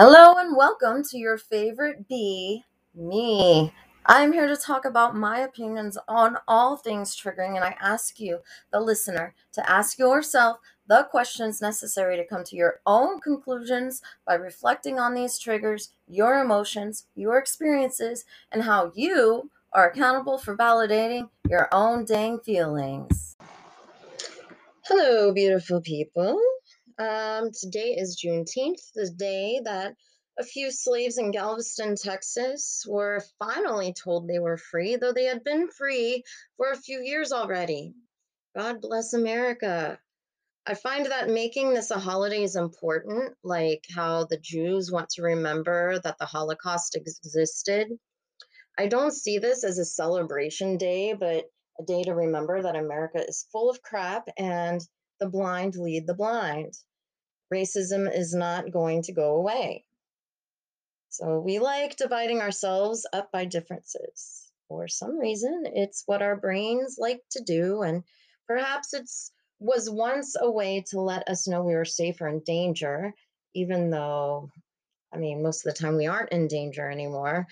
Hello and welcome to your favorite bee, me. I'm here to talk about my opinions on all things triggering, and I ask you, the listener, to ask yourself the questions necessary to come to your own conclusions by reflecting on these triggers, your emotions, your experiences, and how you are accountable for validating your own dang feelings. Hello, beautiful people. Um, today is Juneteenth, the day that a few slaves in Galveston, Texas were finally told they were free, though they had been free for a few years already. God bless America. I find that making this a holiday is important, like how the Jews want to remember that the Holocaust existed. I don't see this as a celebration day, but a day to remember that America is full of crap and the blind lead the blind. Racism is not going to go away. So we like dividing ourselves up by differences. For some reason, it's what our brains like to do, and perhaps it's was once a way to let us know we were safe or in danger, even though, I mean, most of the time we aren't in danger anymore.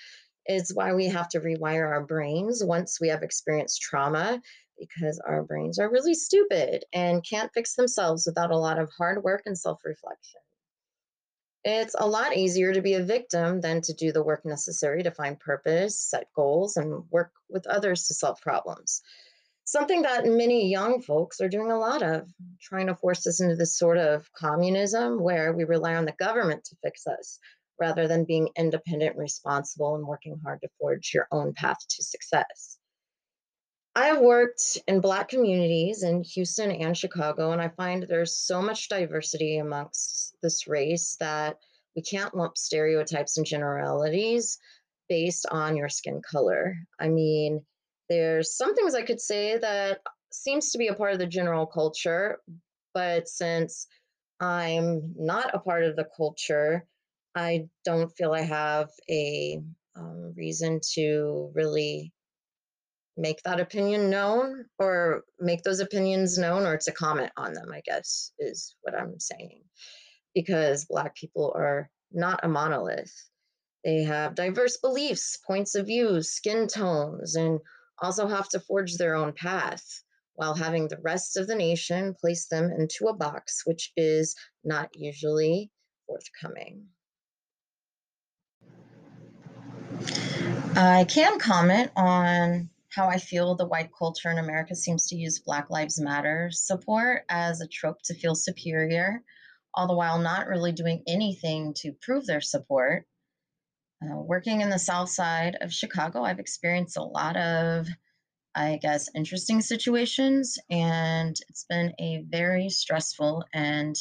It's why we have to rewire our brains once we have experienced trauma because our brains are really stupid and can't fix themselves without a lot of hard work and self reflection. It's a lot easier to be a victim than to do the work necessary to find purpose, set goals, and work with others to solve problems. Something that many young folks are doing a lot of, trying to force us into this sort of communism where we rely on the government to fix us rather than being independent, responsible, and working hard to forge your own path to success. I have worked in Black communities in Houston and Chicago, and I find there's so much diversity amongst this race that we can't lump stereotypes and generalities based on your skin color. I mean, there's some things I could say that seems to be a part of the general culture, but since I'm not a part of the culture, I don't feel I have a um, reason to really make that opinion known or make those opinions known or to comment on them, I guess is what I'm saying. Because Black people are not a monolith. They have diverse beliefs, points of view, skin tones, and also have to forge their own path while having the rest of the nation place them into a box, which is not usually forthcoming. I can comment on how I feel the white culture in America seems to use Black Lives Matter support as a trope to feel superior, all the while not really doing anything to prove their support. Uh, working in the South Side of Chicago, I've experienced a lot of, I guess, interesting situations, and it's been a very stressful and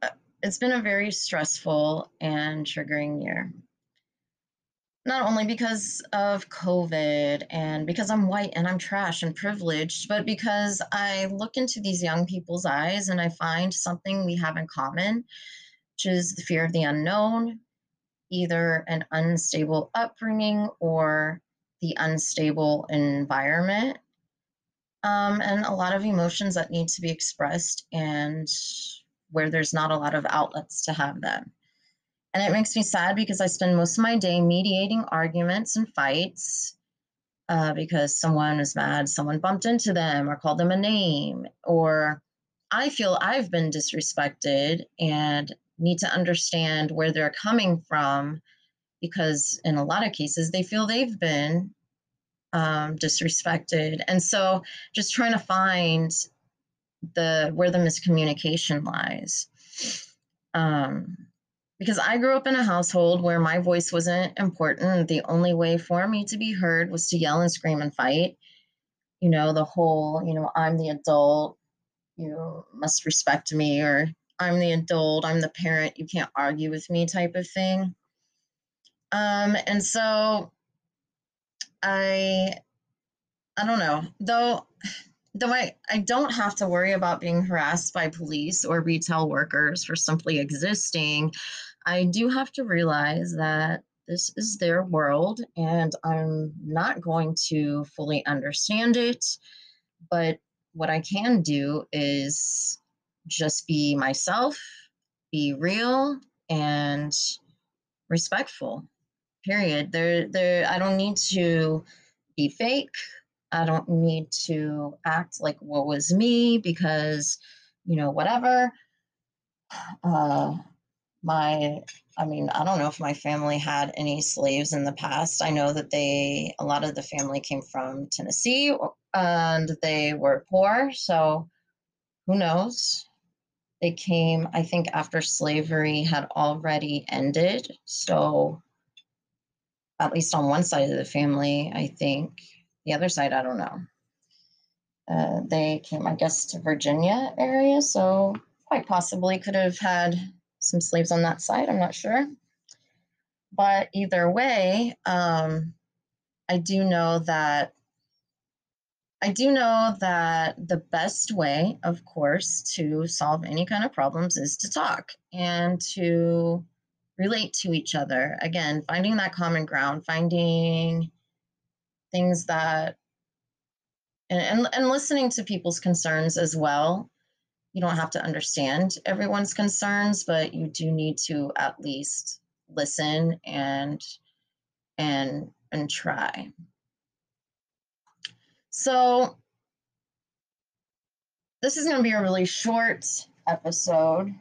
uh, it's been a very stressful and triggering year not only because of COVID and because I'm white and I'm trash and privileged, but because I look into these young people's eyes and I find something we have in common, which is the fear of the unknown, either an unstable upbringing or the unstable environment, um, and a lot of emotions that need to be expressed and where there's not a lot of outlets to have them. And it makes me sad because I spend most of my day mediating arguments and fights uh, because someone was mad, someone bumped into them or called them a name, or I feel I've been disrespected and need to understand where they're coming from because in a lot of cases they feel they've been um, disrespected. And so just trying to find the where the miscommunication lies. Um, because I grew up in a household where my voice wasn't important. The only way for me to be heard was to yell and scream and fight. You know, the whole, you know, I'm the adult, you must respect me, or I'm the adult, I'm the parent, you can't argue with me type of thing. Um, and so I I don't know, though though I, I don't have to worry about being harassed by police or retail workers for simply existing, I do have to realize that this is their world and I'm not going to fully understand it. But what I can do is just be myself, be real, and respectful. Period. There there I don't need to be fake. I don't need to act like what was me because you know whatever. Uh my I mean, I don't know if my family had any slaves in the past. I know that they a lot of the family came from Tennessee and they were poor, so who knows? They came, I think, after slavery had already ended. So, at least on one side of the family, I think. The other side, I don't know. Uh, they came, I guess, to Virginia area, so quite possibly could have had some slaves on that side. I'm not sure. But either way, um, I do know that I do know that the best way, of course, to solve any kind of problems is to talk and to relate to each other. Again, finding that common ground, finding things that and, and, and listening to people's concerns as well. You don't have to understand everyone's concerns, but you do need to at least listen and and and try. So this is going to be a really short episode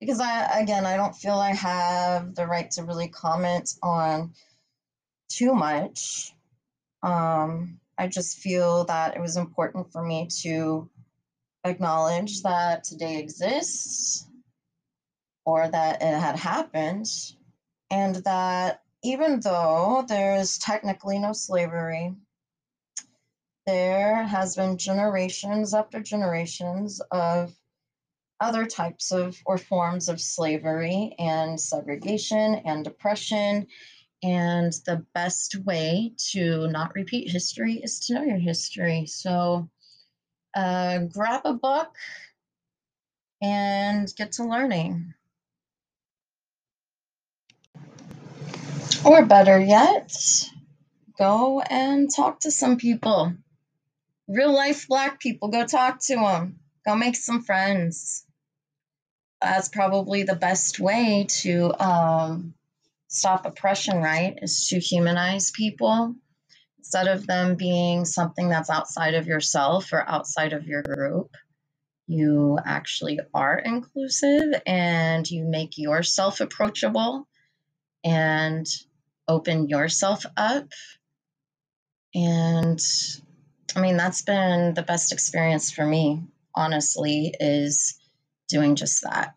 because I again I don't feel I have the right to really comment on too much. Um, I just feel that it was important for me to acknowledge that today exists or that it had happened and that even though there's technically no slavery there has been generations after generations of other types of or forms of slavery and segregation and depression. And the best way to not repeat history is to know your history. So uh, grab a book and get to learning. Or better yet, go and talk to some people. Real life black people go talk to them go make some friends. That's probably the best way to um, stop oppression right is to humanize people instead of them being something that's outside of yourself or outside of your group you actually are inclusive and you make yourself approachable and open yourself up and I mean, that's been the best experience for me, honestly, is doing just that.